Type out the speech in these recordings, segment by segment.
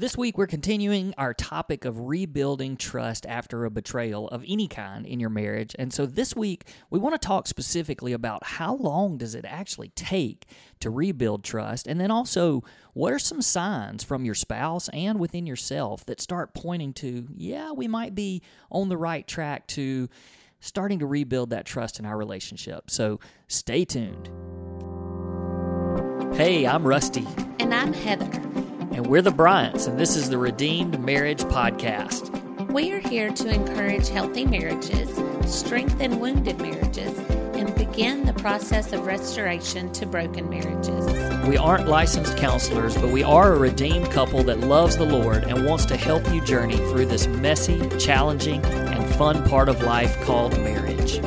This week, we're continuing our topic of rebuilding trust after a betrayal of any kind in your marriage. And so this week, we want to talk specifically about how long does it actually take to rebuild trust? And then also, what are some signs from your spouse and within yourself that start pointing to, yeah, we might be on the right track to starting to rebuild that trust in our relationship. So stay tuned. Hey, I'm Rusty. And I'm Heather. And we're the Bryants, and this is the Redeemed Marriage Podcast. We are here to encourage healthy marriages, strengthen wounded marriages, and begin the process of restoration to broken marriages. We aren't licensed counselors, but we are a redeemed couple that loves the Lord and wants to help you journey through this messy, challenging, and fun part of life called marriage.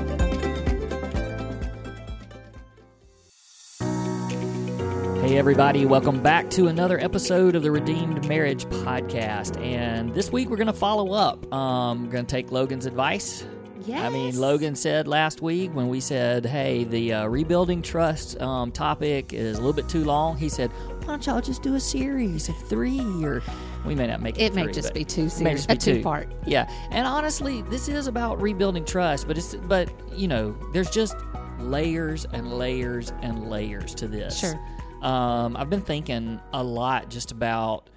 Hey, everybody, welcome back to another episode of the Redeemed Marriage Podcast. And this week we're going to follow up. Um, we're going to take Logan's advice. Yes. I mean, Logan said last week when we said, hey, the uh, rebuilding trust um, topic is a little bit too long, he said, why don't y'all just do a series of three? Or we may not make it It may three, just be two series, just be a two part. Yeah, and honestly, this is about rebuilding trust, but it's but you know, there's just layers and layers and layers to this. Sure. Um, I've been thinking a lot just about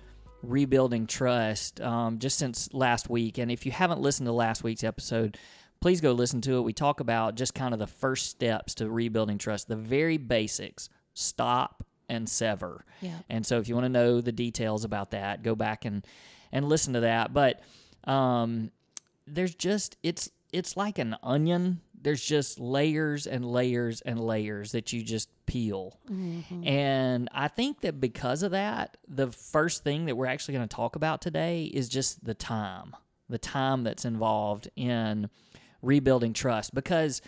rebuilding trust um, just since last week, and if you haven't listened to last week's episode, please go listen to it. We talk about just kind of the first steps to rebuilding trust, the very basics. Stop and sever. Yeah. And so if you want to know the details about that, go back and and listen to that. But um, there's just it's it's like an onion. There's just layers and layers and layers that you just peel. Mm-hmm. And I think that because of that, the first thing that we're actually going to talk about today is just the time, the time that's involved in rebuilding trust. Because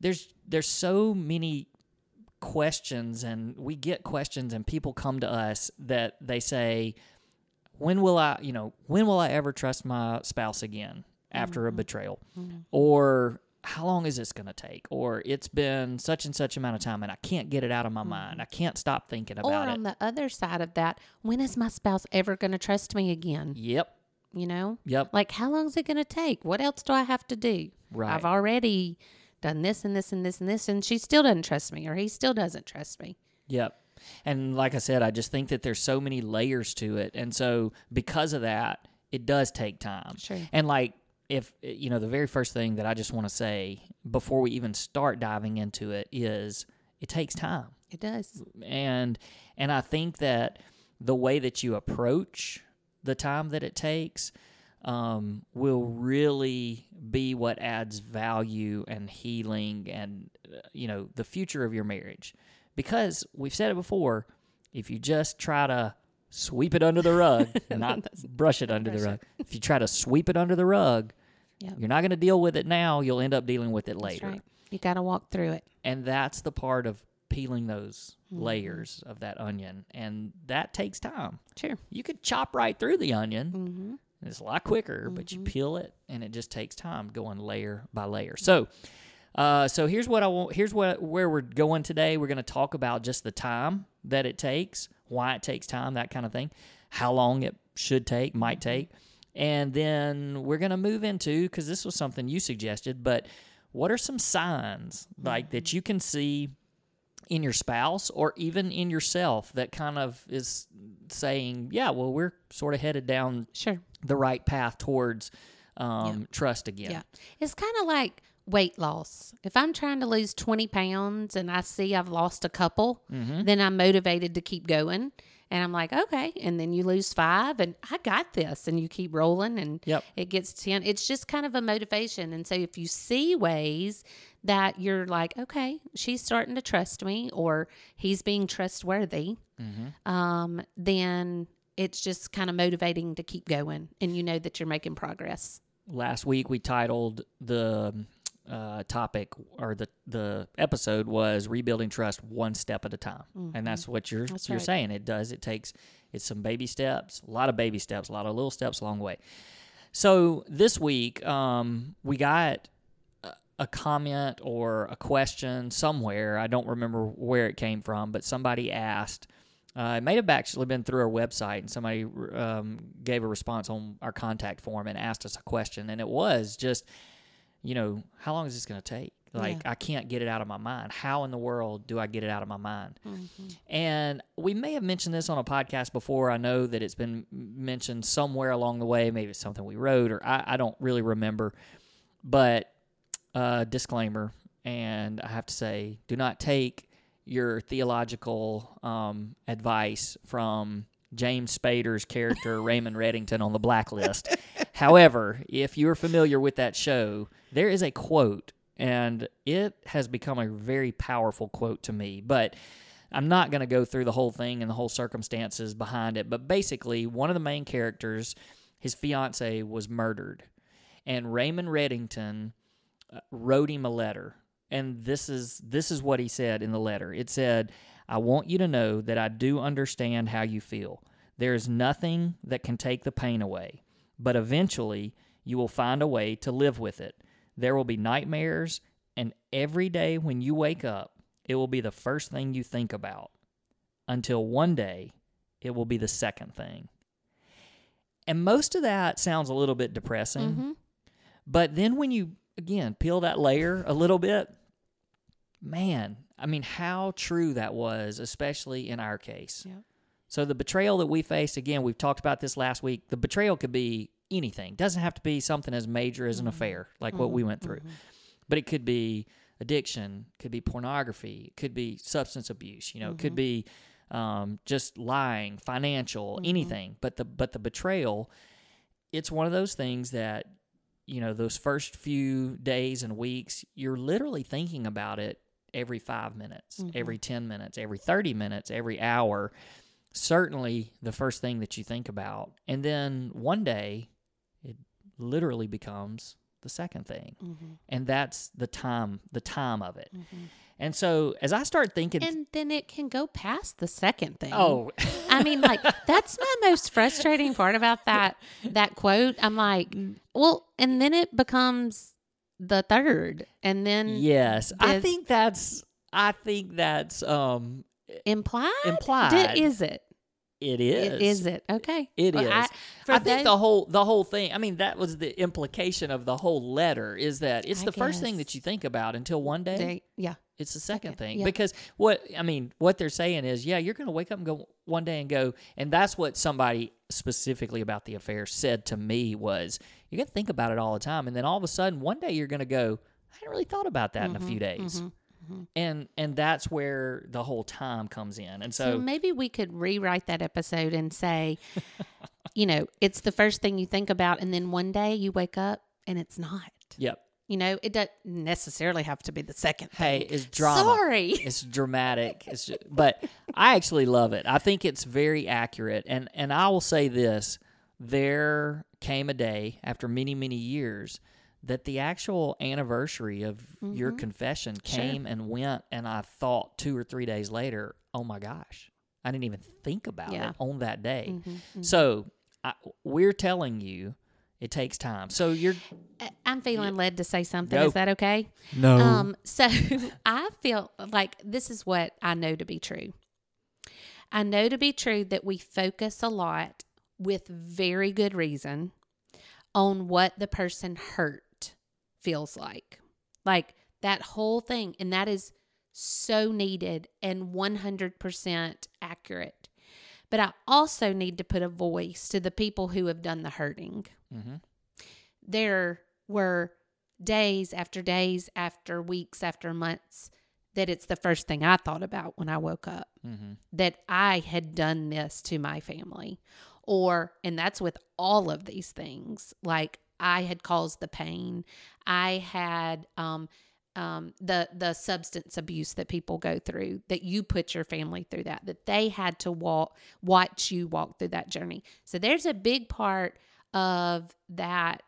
there's there's so many questions and we get questions and people come to us that they say when will i you know when will i ever trust my spouse again after a mm-hmm. betrayal? Mm-hmm. Or how long is this going to take or it's been such and such amount of time and i can't get it out of my mind i mm-hmm. can't stop thinking about it. Or on it the other side of that, when is my spouse ever going to trust me again? yep You know? yep Like, how long is it going to take? What else do I have to do? Right. I've already done this and this and this and this, and she still doesn't trust me, or he still doesn't trust me. Yep. And like I said, I just think that there's so many layers to it. And so because of that, it does take time. Sure. And like if you know, the very first thing that I just want to say before we even start diving into it is it takes time. It does. And and I think that the way that you approach the time that it takes um, will really be what adds value and healing and uh, you know the future of your marriage because we've said it before if you just try to sweep it under the rug not brush it under the rug if you try to sweep it under the rug Yep. you're not going to deal with it now you'll end up dealing with it later right. You got to walk through it. and that's the part of peeling those Mm-hmm. layers of that onion and that takes time Sure. you could chop right through the onion Mm-hmm. it's a lot quicker but you peel it and it just takes time going layer by layer so uh, so here's what i want here's what where we're going today we're going to talk about just the time that it takes why it takes time that kind of thing how long it should take might take and then we're going to move into because this was something you suggested but what are some signs like that you can see in your spouse or even in yourself that kind of is saying, yeah, well, we're sort of headed down Sure. the right path towards um, trust again. Yeah. It's kind of like weight loss. If I'm trying to lose 20 pounds and I see I've lost a couple, Mm-hmm. then I'm motivated to keep going. And I'm like, okay. And then you lose five, and I got this. And you keep rolling, and Yep. it gets 10. It's just kind of a motivation. And so if you see ways that you're like, okay, she's starting to trust me, or he's being trustworthy, Mm-hmm. um, then it's just kind of motivating to keep going. And you know that you're making progress. Last week we titled the uh, topic or the the episode was rebuilding trust one step at a time, and that's what you're That's you're right. saying. It does. It takes it's some baby steps, a lot of baby steps, a lot of little steps along the way. So this week um, we got a- a comment or a question somewhere. I don't remember where it came from, but somebody asked Uh, it may have actually been through our website, and somebody um, gave a response on our contact form and asked us a question, and it was just, you know, how long is this going to take? Like, Yeah. I can't get it out of my mind. How in the world do I get it out of my mind? Mm-hmm. And we may have mentioned this on a podcast before. I know that it's been mentioned somewhere along the way. Maybe it's something we wrote, or I, I don't really remember. But uh, disclaimer, and I have to say, do not take your theological um, advice from James Spader's character Raymond Reddington on the Blacklist. However, if you're familiar with that show, there is a quote, and it has become a very powerful quote to me. But I'm not going to go through the whole thing and the whole circumstances behind it. But basically, one of the main characters, his fiance was murdered, and Raymond Reddington uh, wrote him a letter and this is this is what he said in the letter it said i want you to know that i do understand how you feel there is nothing that can take the pain away but eventually you will find a way to live with it there will be nightmares and every day when you wake up it will be the first thing you think about until one day it will be the second thing and most of that sounds a little bit depressing Mm-hmm. but then when you again peel that layer a little bit, man, I mean, how true that was, especially in our case. So the betrayal that we faced, again, we've talked about this last week. The betrayal could be anything. Doesn't have to be something as major as an mm-hmm. affair, like what mm-hmm. we went through. Mm-hmm. But it could be addiction, could be pornography, it could be substance abuse. You know, it could be um, just lying, financial, anything. But the but the betrayal, it's one of those things that you know those first few days and weeks you're literally thinking about it every five minutes every 10 minutes every 30 minutes every hour certainly the first thing that you think about. And then one day it literally becomes the second thing. Mm-hmm. And that's the time the time of it. Mm-hmm. And so as i start thinking And then it can go past the second thing. oh. I mean, like that's my most frustrating part about that that quote. I'm like, mm. well, and then it becomes the third, and then yes. I think that's i think that's um implied. Implied. Di- is it? it is It is it? Okay, It Well, is. I, I think the whole the whole thing. I mean, that was the implication of the whole letter is that it's I the first thing that you think about until one day they- yeah, it's the second, Second, thing. yeah. Because what I mean, what they're saying is, yeah, you're going to wake up and go one day and go, and that's what somebody specifically about the affair said to me was, you're going to think about it all the time, and then all of a sudden one day you're going to go, I hadn't really thought about that in a Mm-hmm, few days. And and that's where the whole time comes in. And So so, maybe we could rewrite that episode and say, you know, it's the first thing you think about, and then one day you wake up and it's not. yep. You know, it doesn't necessarily have to be the second. Hey, it's drama. Sorry. it's dramatic. It's ju- but I actually love it. I think it's very accurate. And and I will say this: there came a day after many many years that the actual anniversary of your mm-hmm. confession came and went, and I thought two or three days later, oh my gosh, I didn't even think about Yeah. it on that day. Mm-hmm. Mm-hmm. So I, we're telling you. It takes time. So you're I- I'm feeling led to say something. Go. Is that okay? no. Um, so I feel like this is what I know to be true. I know to be true that we focus a lot with very good reason on what the person hurt feels like. Like that whole thing. And that is so needed and 100% accurate. But I also need to put a voice to the people who have done the hurting Mhm. there were days after days after weeks after months that it's the first thing I thought about when I woke up Mhm. that I had done this to my family. Or, and that's with all of these things, like I had caused the pain. I had, um, um, the the substance abuse that people go through, that you put your family through that, that they had to walk, watch you walk through that journey. So there's a big part of that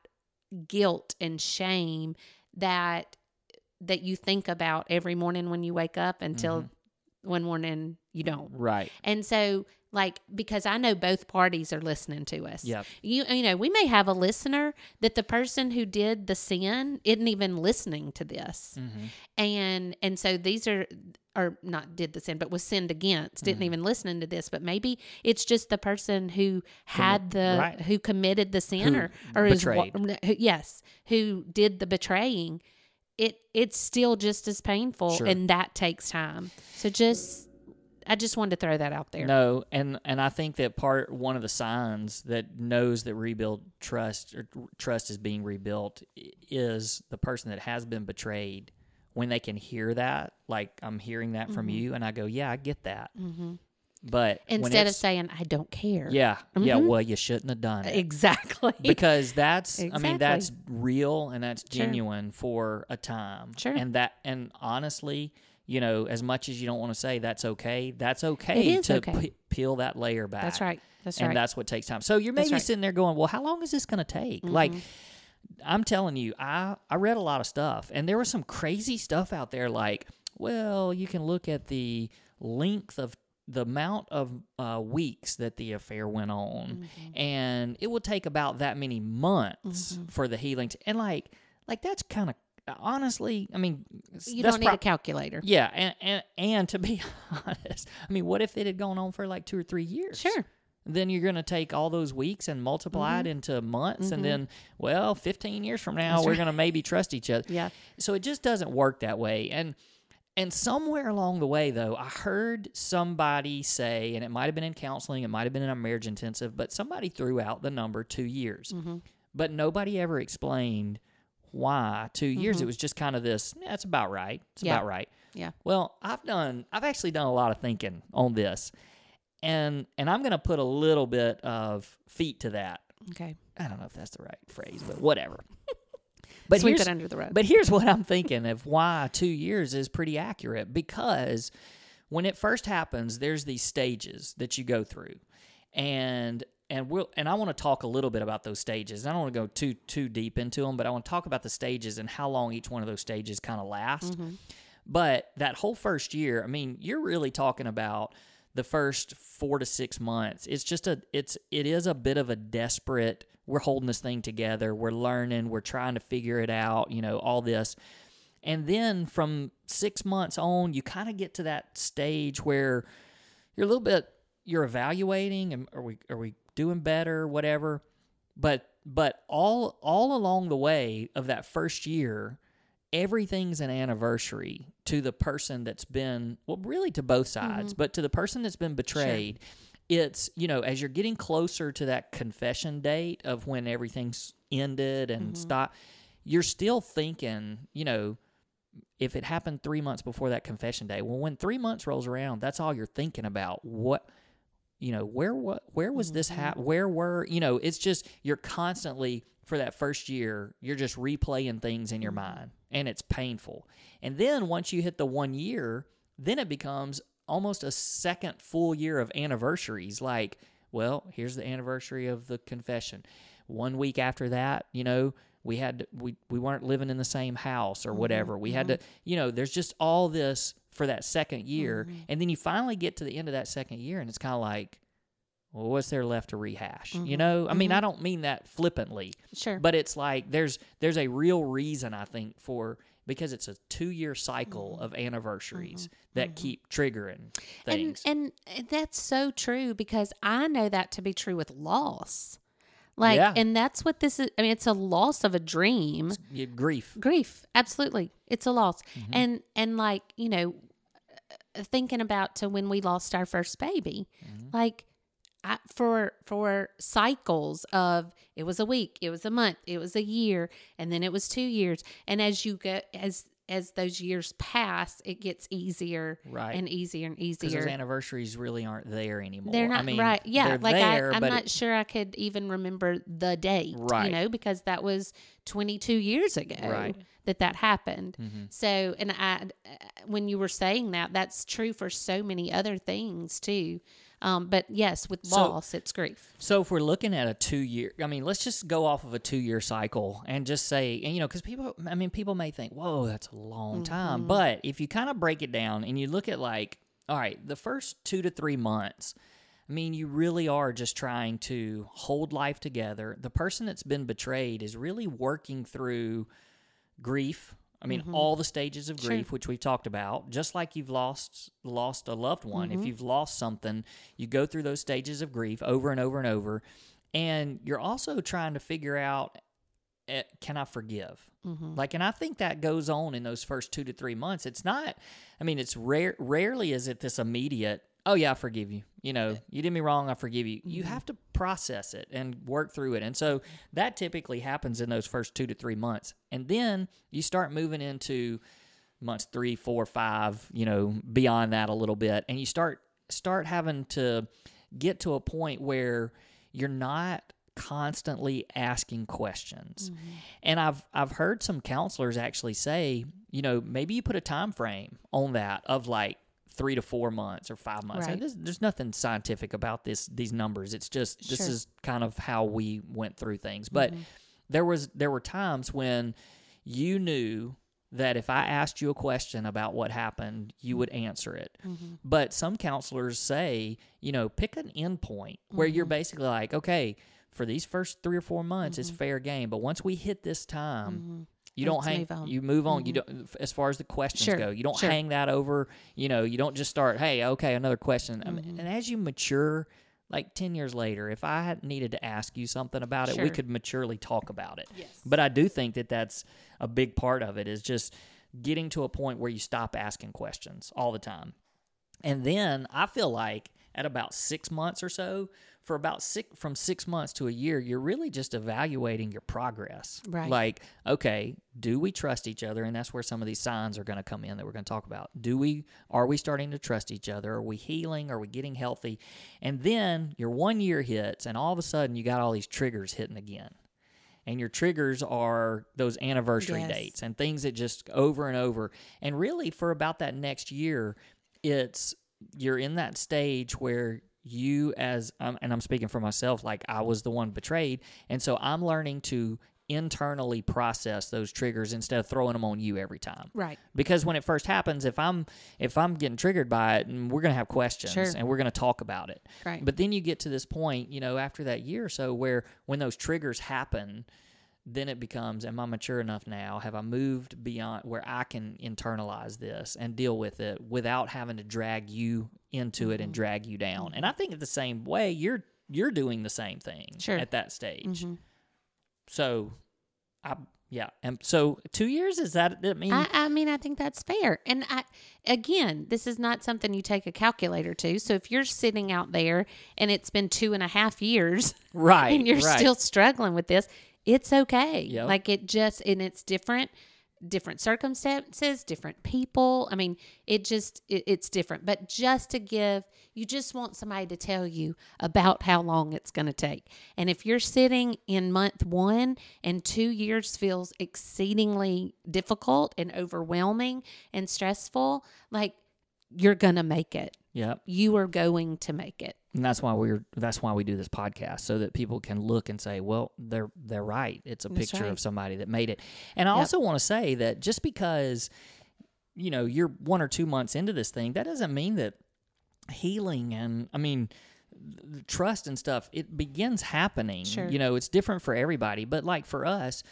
guilt and shame that that you think about every morning when you wake up until one morning you don't. Right. And so, like, because I know both parties are listening to us. Yeah. You, you know, we may have a listener that the person who did the sin isn't even listening to this, Mm-hmm. and and so these are or not did the sin, but was sinned against, didn't Mm-hmm. even listen to this. But maybe it's just the person who had the right. who committed the sin Who or or betrayed. who, yes, who did the betraying. It it's still just as painful, Sure. and that takes time. So just I just wanted to throw that out there. No, and and I think that part one of the signs that knows that rebuild trust or trust is being rebuilt is the person that has been betrayed. When they can hear that, like I'm hearing that from Mm-hmm. you, and I go, yeah, I get that. But Instead of saying I don't care. yeah, yeah, Mhm. well, you shouldn't have done it. Exactly. because that's i mean that's real and that's Sure. genuine for a time Sure. and that and honestly you know as much as you don't want to say that's okay that's okay to okay. pe- peel that layer back That's right. That's and right. And that's what takes time so you're maybe right. sitting there going well how long is this going to take like Mm-hmm. i'm telling you i i read a lot of stuff and there was some crazy stuff out there like well you can look at the length of the amount of uh, weeks that the affair went on Mm-hmm. and it will take about that many months for the healing to, and like like that's kind of honestly i mean you don't need prob- a calculator. yeah and, and and to be honest i mean what if it had gone on for like two or three years Sure. then you're going to take all those weeks and multiply Mm-hmm. it into months and then well 15 years from now That's we're right. going to maybe trust each other Yeah. so it just doesn't work that way and and somewhere along the way though i heard somebody say and it might have been in counseling it might have been in a marriage intensive but somebody threw out the number two years Mm-hmm. but nobody ever explained why 2 years it was just kind of this yeah, that's about right it's Mm-hmm. Yeah. about right Yeah. well i've done i've actually done a lot of thinking on this and and i'm going to put a little bit of feet to that Okay. i don't know if that's the right phrase but whatever but Sweep here's, it under the rug. but here's what I'm thinking of why two years is pretty accurate because when it first happens, there's these stages that you go through, and and we'll and I want to talk a little bit about those stages. I don't want to go too too deep into them, but I want to talk about the stages and how long each one of those stages kind of last. Mm-hmm. But that whole first year, I mean, you're really talking about the first four to six months. It's just a it's it is a bit of a desperate. We're holding this thing together. We're learning. We're trying to figure it out. You know, all this. And then from six months on, you kind of get to that stage where you're a little bit you're evaluating and are we are we doing better, whatever. But but all all along the way of that first year, everything's an anniversary to the person that's been well really to both sides, mm-hmm. but to the person that's been betrayed. It's, you know, as you're getting closer to that confession date of when everything's ended and mm-hmm. stop, you're still thinking, you know, if it happened three months before that confession day, well, when three months rolls around, that's all you're thinking about. What, you know, where what where was this hap- mm-hmm. Where were you know? It's just you're constantly for that first year, you're just replaying things in your mm-hmm. mind, and it's painful. And then once you hit the one year, then it becomes almost a second full year of anniversaries. Like, well, here's the anniversary of the confession. One week after that, you know, we had to, we we weren't living in the same house or mm-hmm, whatever. We had to, mm-hmm. you know, there's just all this for that second year, and then you finally get to the end of that second year, and it's kind of like, well, what's there left to rehash? You mm-hmm. know, I mean, mm-hmm. I don't mean that flippantly, Sure. but it's like there's there's a real reason I think for because it's a two year cycle mm-hmm. of anniversaries that keep triggering things. And and that's so true because I know that to be true with loss. Like Yeah. and that's what this is I mean it's a loss of a dream. Yeah, grief. Grief, absolutely. It's a loss. Mm-hmm. And and like, you know, thinking about to when we lost our first baby. Mm-hmm. Like I, for for cycles of it was a week, it was a month, it was a year, and then it was 2 years. And as you go as as those years pass, it gets easier Right. and easier and easier. those anniversaries really aren't there anymore. They're not I mean, right. Yeah, they're like there, I, I'm but not it- sure I could even remember the date. Right. You know, because that was 22 years ago Right. that that happened. Mhm. So, and I, when you were saying that, that's true for so many other things too. Um, but yes, with So- loss, it's grief. So if we're looking at a two year, I mean, let's just go off of a two year cycle and just say, and you know, because people, I mean, people may think, whoa, that's a long time. Mm-hmm. But if you kind of break it down and you look at like all right, the first two to three months, I mean, you really are just trying to hold life together. The person that's been betrayed is really working through grief. I mean, mm-hmm. all the stages of Sure. grief, which we've talked about, just like you've lost lost a loved one. If mm-hmm. you've lost something, you go through those stages of grief over and over and over, and you're also trying to figure out, eh, can I forgive? Mm-hmm. Like, and I think that goes on in those first two to three months. It's not. I mean, it's rare. Rarely is it this immediate. Oh yeah, I forgive you. You know, you did me wrong. I forgive you. You mm-hmm. have to process it and work through it, and so that typically happens in those first two to three months, and then you start moving into months three, four, five. You know, beyond that a little bit, and you start start having to get to a point where you're not constantly asking questions. Mm-hmm. And I've I've heard some counselors actually say, you know, maybe you put a time frame on that of like 3 to 4 months or 5 months. Right. And There's, there's nothing scientific about this these numbers. It's just this Sure. is kind of how we went through things. But mm-hmm. there was there were times when you knew that if I asked you a question about what happened, you would answer it. Mm-hmm. But some counselors say, you know, pick an end point where you're mm-hmm. basically like, okay, for these first three or four months, it's fair game. But once we hit this time, you don't Let's hang, move on. you move on. You don't, as far as the questions Sure, go, you don't sure. hang that over. You know, you don't just start, hey, okay, another question. I mean, Mm-hmm. and as you mature, like 10 years later, if I had needed to ask you something about it, we could maturely talk about it. Yes. But I do think that that's a big part of it is just getting to a point where you stop asking questions all the time. And then I feel like at about six months or so, for about six from six months to a year, you're really just evaluating your progress. Right. Like, okay, do we trust each other? And that's where some of these signs are going to come in that we're going to talk about. Do we are we starting to trust each other? Are we healing? Are we getting healthy? And then your one year hits, and all of a sudden you got all these triggers hitting again and your triggers are those anniversary Yes. dates and things that just over and over. And really, for about that next year, it's you're in that stage where you, as um, and I'm speaking for myself, like I was the one betrayed, and so I'm learning to internally process those triggers instead of throwing them on you every time Right. because when it first happens if i'm if i'm getting triggered by it and we're going to have questions Sure. and we're going to talk about it Right. but then you get to this point you know after that year or so where when those triggers happen then it becomes am i mature enough now have i moved beyond where i can internalize this and deal with it without having to drag you into it and Mm-hmm. drag you down and i think in the same way you're you're doing the same thing Sure. at that stage Mm-hmm. so i yeah and so two years is that i mean I, I mean, I think that's fair. And I, again, this is not something you take a calculator to. So if you're sitting out there and it's been two and a half years, right and you're right. still struggling with this, it's okay. Yep. Like it just, and it's different, different circumstances, different people. I mean, it just, it, it's different. But just to give, you just want somebody to tell you about how long it's going to take. And if you're sitting in month one and two years feels exceedingly difficult and overwhelming and stressful, like you're going to make it. Yep. You are going to make it. And that's why we're that's why we do this podcast so that people can look and say, well, they're they're right. It's a That's picture right. of somebody that made it. And I Yep. also want to say that just because you know you're one or two months into this thing, that doesn't mean that healing and I mean the trust and stuff it begins happening. Sure. You know, it's different for everybody, but like for us.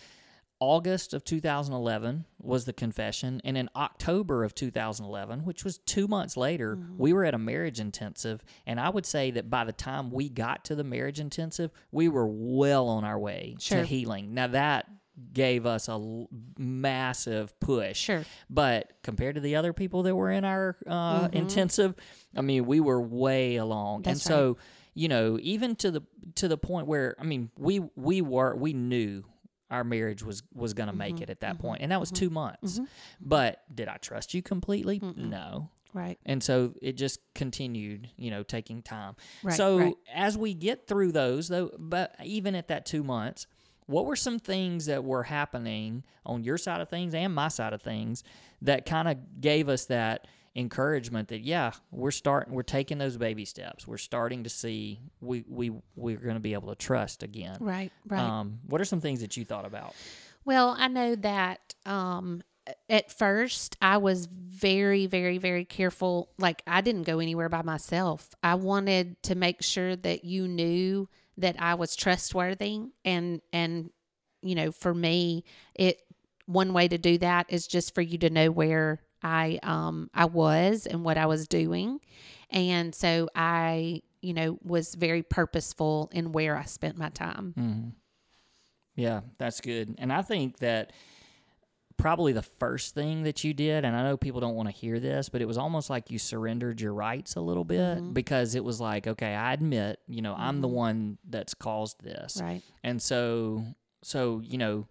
August of 2011 was the confession, and in October of 2011, which was two months later, Mm-hmm. we were at a marriage intensive. And I would say that by the time we got to the marriage intensive, we were well on our way Sure. to healing. Now, that gave us a l- massive push. Sure. But compared to the other people that were in our uh, intensive, I mean, we were way along. and Mm-hmm. So, you know, even to the to the point where I mean, we we were we knew our marriage was was going to make Mm-hmm. it at that mm-hmm, point, and that was mm-hmm, two months. Mm-hmm. But did I trust you completely? No. Right. And so it just continued, you know, taking time. Right, so right. as we get through those, though, but even at that two months, what were some things that were happening on your side of things and my side of things that kind of gave us that encouragement that yeah, we're starting, we're taking those baby steps. We're starting to see we we we're going to be able to trust again. Right. Right. Um, what are some things that you thought about? Well, I know that um, at first I was very, very, very careful. Like I didn't go anywhere by myself. I wanted to make sure that you knew that I was trustworthy and and you know, for me, it one way to do that is just for you to know where I um I was and what I was doing. And so I, you know, was very purposeful in where I spent my time. Mm-hmm. Yeah, that's good. And I think that probably the first thing that you did, and I know people don't want to hear this, but it was almost like you surrendered your rights a little bit Mm-hmm. because it was like, okay, I admit, you know, I'm the one that's caused this. Right. And so, so, you know,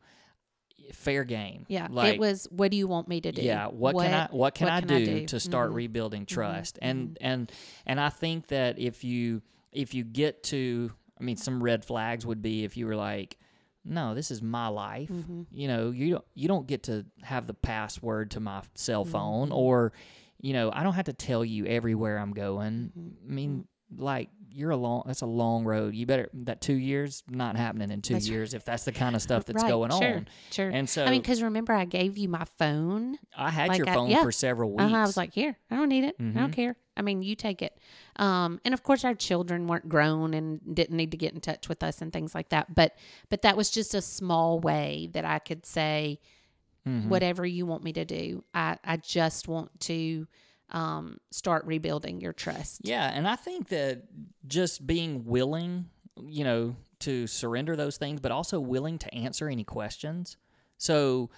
fair game. Yeah. Like, it was what do you want me to do? yeah what, can i what can, I, do to start Mhm. rebuilding trust and and and i think that if you if you get to i mean some red flags would be if you were like no this is my life Mm-hmm. you know you don't you don't get to have the password to my cell phone Mm-hmm. or you know i don't have to tell you everywhere i'm going Mm-hmm. i mean like you're a long that's a long road you better that two years not happening in two That's right. years if that's the kind of stuff that's right. going sure, on Sure. and so I mean, because remember, I gave you my phone. i had like your I- phone yeah. for several weeks Uh-huh, I was like, here, I don't need it. I Mhm. don't care. I mean, you take it. Um, and of course, our children weren't grown and didn't need to get in touch with us and things like that. But but that was just a small way that I could say, Mhm. whatever you want me to do, I I just want to um, start rebuilding your trust. Yeah, and I think that just being willing, you know, to surrender those things, but also willing to answer any questions. So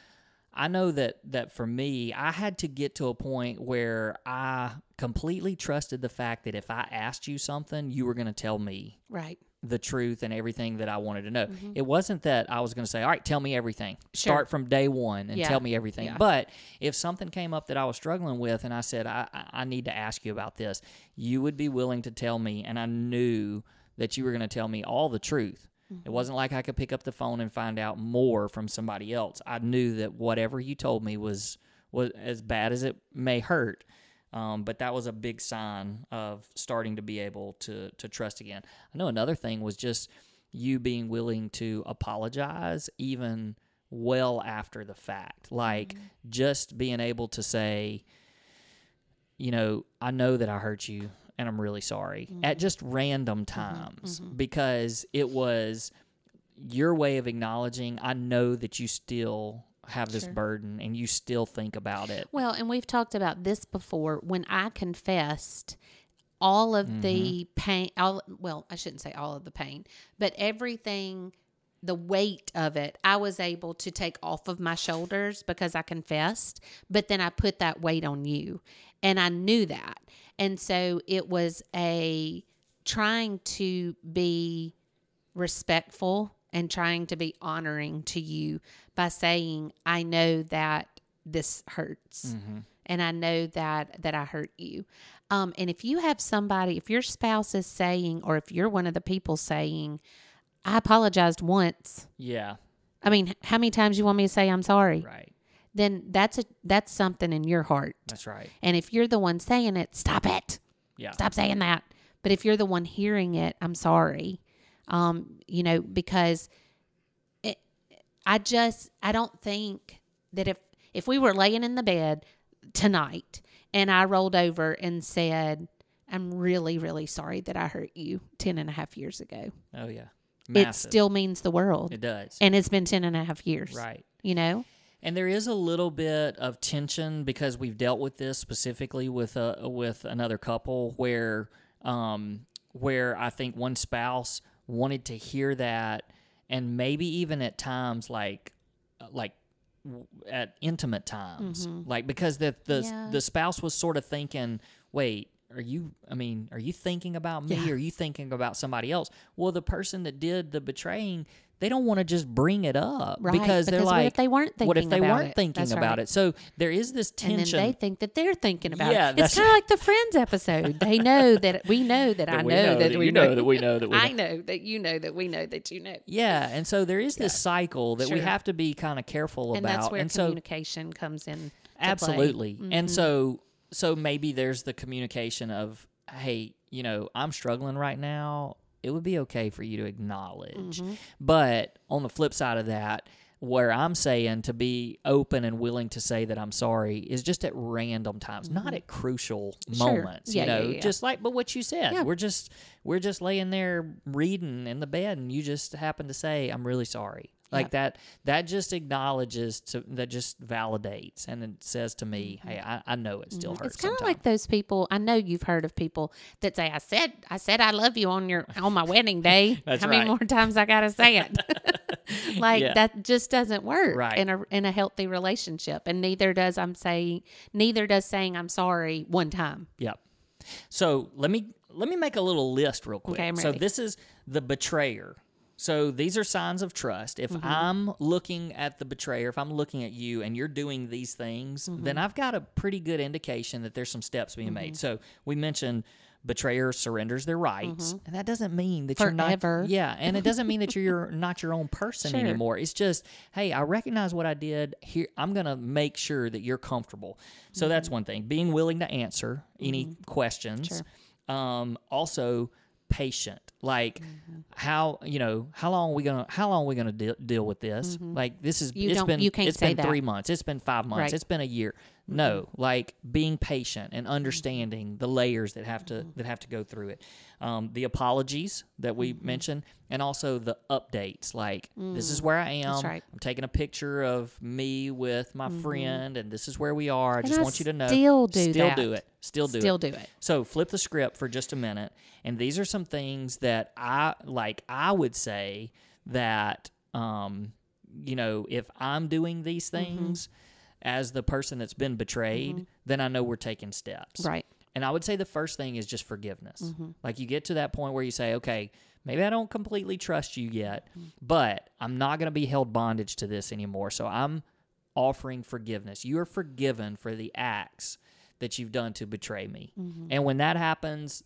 I know that that for me, I had to get to a point where I completely trusted the fact that if I asked you something, you were going to tell me Right. The truth and everything that I wanted to know. It wasn't that I was going to say, "All right, tell me everything. Mm-hmm. Sure. Start from day 1 and Yeah. tell me everything." Yeah. But if something came up that I was struggling with and I said, I, I I need to ask you about this," you would be willing to tell me and I knew that you were going to tell me all the truth. It wasn't like I could pick up the phone and find out more from somebody else. I knew that whatever you told me was was as bad as it may hurt. Um, but that was a big sign of starting to be able to to trust again. I know another thing was just you being willing to apologize even well after the fact. Like mm-hmm. just being able to say, you know, I know that I hurt you and I'm really sorry at mm-hmm. just random mm-hmm. times because it was your way of acknowledging I know that you still have this Sure. burden and you still think about it. Well, and we've talked about this before. When I confessed all of the mm-hmm. pain, all, well, I shouldn't say all of the pain, but everything, the weight of it, I was able to take off of my shoulders because I confessed. But then I put that weight on you, and I knew that, and so it was a trying to be respectful and trying to be honoring to you by saying, I know that this hurts. And I know that that I hurt you. Um, and if you have somebody, if your spouse is saying, or if you're one of the people saying, I apologized once. Yeah, I mean, how many times you want me to say I'm sorry? right. Then that's a that's something in your heart. That's right. And if you're the one saying it, stop it. Yeah. Stop saying that. But if you're the one hearing it, I'm sorry. Um, you know, because it, I just I don't think that if if we were laying in the bed tonight and I rolled over and said, I'm really, really sorry that I hurt you 10 and a half years ago. Oh yeah. It still means the world. it does. and it's been 10 and a half years. right. You know? And there is a little bit of tension because we've dealt with this specifically with a with another couple where um where I think one spouse wanted to hear that. And maybe even at times like like at intimate times. Mm-hmm. Like because the the Yeah. the spouse was sort of thinking wait are you i mean are you thinking about me? Yeah. are you thinking about somebody else? Well the person that did the betraying they don't want to just bring it up Right, because they're because what if they weren't what if thinking they about weren't it? thinking That's about right. it so there is this And tension then they think that they're thinking about Yeah, it. It's kind of like the Friends episode. They know that we know that, I we know, that, we you know that we know that we know I know. know that you know that we know that you know. yeah and so there is this cycle that we have to be kind of careful And about and that's where and so communication comes in. absolutely and Mhm. so so maybe there's the communication of hey you know i'm struggling right now it would be okay for you to acknowledge Mm-hmm. but on the flip side of that where I'm saying to be open and willing to say that I'm sorry is just at random times, not at crucial Mm-hmm. Sure. moments. Yeah, you know, yeah, yeah. just like but what you said. We're just we're just laying there reading in the bed and you just happen to say, I'm really sorry. Like Yep. that that just acknowledges to that just validates and it says to me, Hey, I, I know it still hurts. Mm-hmm. It's kind of sometimes. like those people. I know you've heard of people that say, "I said, I said, I love you on your on my wedding day." That's How many more times I gotta say it? like Yeah. that just doesn't work Right. in a in a healthy relationship, and neither does I'm saying neither does saying I'm sorry one time. Yep. So let me let me make a little list real quick. Okay, so this is the betrayer. So these are signs of trust. If Mm-hmm. I'm looking at the betrayer, if I'm looking at you and you're doing these things, Mm-hmm. then I've got a pretty good indication that there's some steps being made. So we mentioned betrayer surrenders their rights, and that doesn't mean that Mm-hmm. Forever. you're not yeah, and it doesn't mean that you're not your own person Sure. anymore. It's just, hey, I recognize what I did. Here, I'm gonna make sure that you're comfortable. So that's one thing. Being willing to answer any questions. Um, also patient. Like mm-hmm. how you know how long are we gonna how long are we gonna de- deal with this? Mm-hmm. Like this is You it's don't- been you can't it's been that. three months. It's been five months. Right. It's been a year. No, like being patient and understanding the layers that have to that have to go through it. Um, the apologies that we mentioned, and also the updates. Like this is where I am. right. I'm taking a picture of me with my friend, and this is where we are. I just I want you to know. still do it. still that. do it. Still do it. Still it. do it. So flip the script for just a minute, and these are some things that I like. I would say that um, you know, if I'm doing these Mm-hmm. things as the person that's been betrayed, then I know we're taking steps. Right. And I would say the first thing is just forgiveness. Mm-hmm. Like you get to that point where you say, okay, maybe I don't completely trust you yet, Mm-hmm. but I'm not going to be held bondage to this anymore. So I'm offering forgiveness. You are forgiven for the acts that you've done to betray me. Mm-hmm. And when that happens,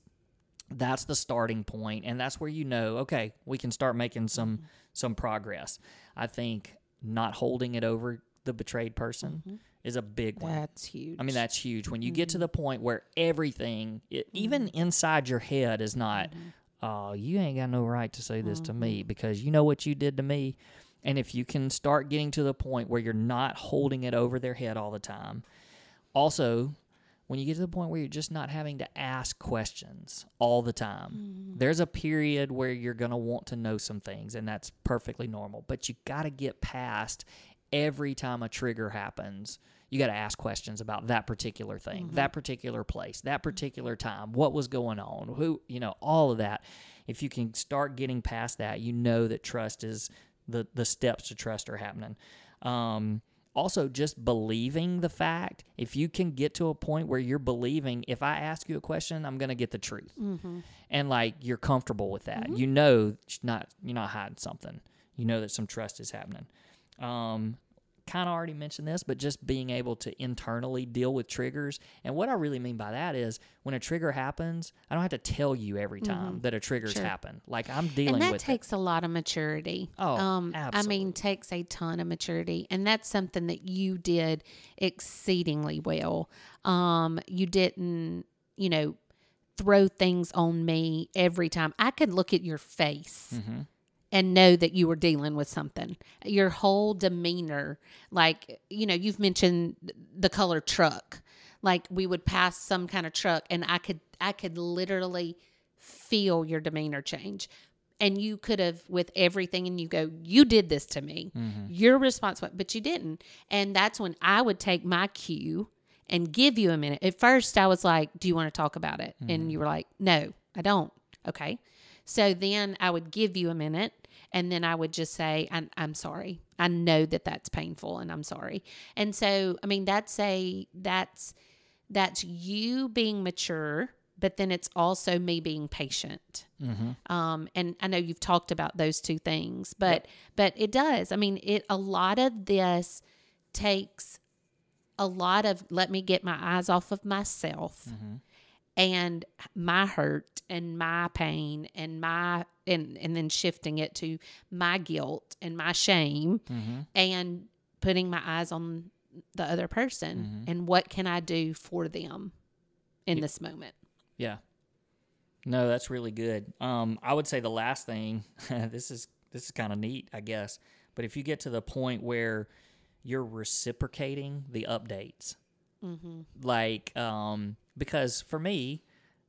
that's the starting point and that's where you know, okay, we can start making some Mm-hmm. some progress. I think not holding it over the betrayed person mm-hmm. is a big one. That's huge. I mean, that's huge. When you get to mm-hmm. the point where everything, it, mm-hmm. even inside your head, is not, oh, you ain't got no right to say this to me because you know what you did to me. And if you can start getting to the point where you're not holding it over their head all the time, also, when you get to the point where you're just not having to ask questions all the time, there's a period where you're going to want to know some things, and that's perfectly normal. But you got to get past every time a trigger happens. You got to ask questions about that particular thing, mm-hmm. that particular place, that particular time, what was going on, who, you know, all of that. If you can start getting past that, you know that trust is the the steps to trust are happening. Um, also, just believing the fact. If you can get to a point where you're believing, if I ask you a question, I'm going to get the truth, mm-hmm. and like you're comfortable with that. Mm-hmm. You know, not you're not hiding something. You know that some trust is happening. Um, kind of already mentioned this, but just being able to internally deal with triggers. And what I really mean by that is when a trigger happens, I don't have to tell you every time that a trigger's Sure. happened. Like I'm dealing with it. and that with takes a lot of maturity. Oh, um, I mean, takes a ton of maturity, and that's something that you did exceedingly well. Um, you didn't, you know, throw things on me every time. I could look at your face. Mm-hmm. And know that you were dealing with something. Your whole demeanor, like, you know, you've mentioned the color truck. Like we would pass some kind of truck and I could I could literally feel your demeanor change. And you could have with everything and you go, You did this to me. Mm-hmm. You're responsible, but you didn't. And that's when I would take my cue and give you a minute. At first I was like, Do you want to talk about it? And mm-hmm. you were like, No, I don't. Okay. So then I would give you a minute and then I would just say, I'm, I'm sorry. I know that that's painful and I'm sorry. And so, I mean, that's a, that's, that's you being mature, but then it's also me being patient. Um, and I know you've talked about those two things, but, but it does. I mean, it, a lot of this takes a lot of, let me get my eyes off of myself and my hurt and my pain and my and and then shifting it to my guilt and my shame and putting my eyes on the other person and what can I do for them in this moment. Yeah. No, that's really good. Um, I would say the last thing. this is this is kind of neat, I guess. But if you get to the point where you're reciprocating the updates, Mm-hmm. like um, because for me,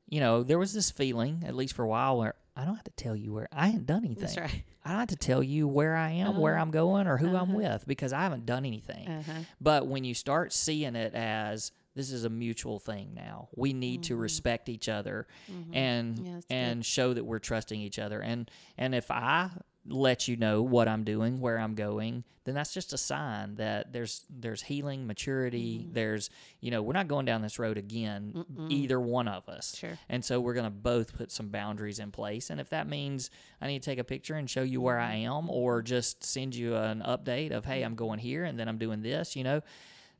you know, there was this feeling, at least for a while, where I don't have to tell you where I haven't done anything. That's right. I don't have to tell you where I am, where Uh-huh. I'm going, or who I'm Uh-huh. with because I haven't done anything. Uh-huh. But when you start seeing it as this is a mutual thing now, we need to respect each other and Mm-hmm. Yeah, that's good. and show that we're trusting each other. And and if I let you know what I'm doing, where I'm going, then that's just a sign that there's there's healing, maturity. Mm-hmm. There's you know we're not going down this road again, either one of us. Sure. And so we're going to both put some boundaries in place. And if that means I need to take a picture and show you where I am or just send you an update of, hey, I'm going here and then I'm doing this, you know,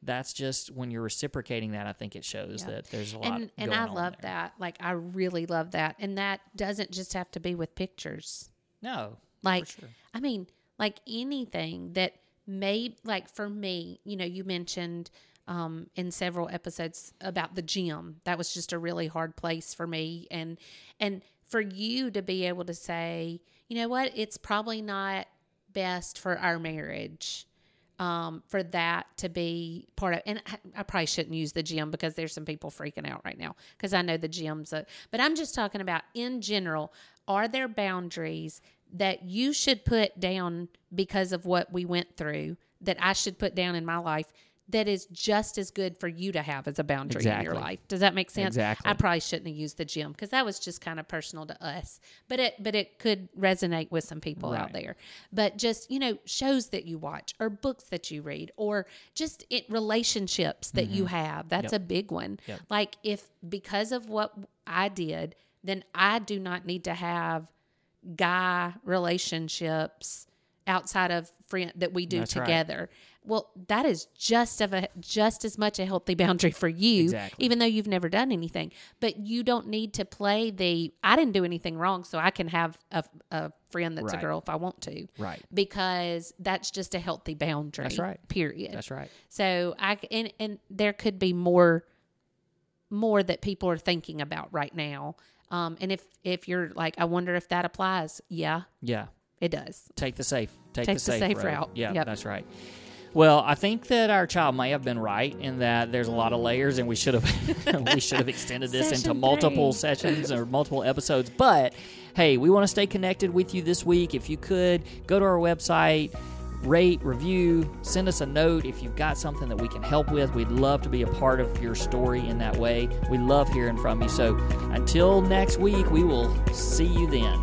that's just when you're reciprocating that, I think it shows Yeah. that there's a lot And and I love that. Like I really love that. And that doesn't just have to be with pictures. No. Like sure. I mean, like anything that may like for me, you know, you mentioned um, in several episodes about the gym. That was just a really hard place for me, and and for you to be able to say, you know what, it's probably not best for our marriage. Um, for that to be part of, and I, I probably shouldn't use the gym because there's some people freaking out right now because I know the gym's a, but I'm just talking about in general. Are there boundaries that you should put down because of what we went through that I should put down in my life that is just as good for you to have as a boundary in your life. Does that make sense? Exactly. I probably shouldn't have used the gym because that was just kind of personal to us. But it but it could resonate with some people out there. But just, you know, shows that you watch or books that you read or just it relationships that you have. That's Mm-hmm. Yep. a big one. Yep. Like if because of what I did, then I do not need to have guy relationships outside of friend that we do That's right. together. Well, that is just of a just as much a healthy boundary for you, Exactly. even though you've never done anything. But you don't need to play the I didn't do anything wrong, so I can have a, a friend that's Right. a girl if I want to. Right. Because that's just a healthy boundary. That's right. Period. That's right. So I and and there could be more more that people are thinking about right now. Um, and if if you're like, I wonder if that applies. Yeah, Yeah. it does. Take the safe. Take, Take the the safe, safe road. route. Yeah, Yep. that's right. Well, I think that our child may have been right in that there's a lot of layers, and we should have we should have extended this into multiple three. sessions or multiple episodes. But hey, we want to stay connected with you this week. If you could go to our website, rate, review, send us a note if you've got something that we can help with. We'd love to be a part of your story in that way. We love hearing from you. So until next week, we will see you then.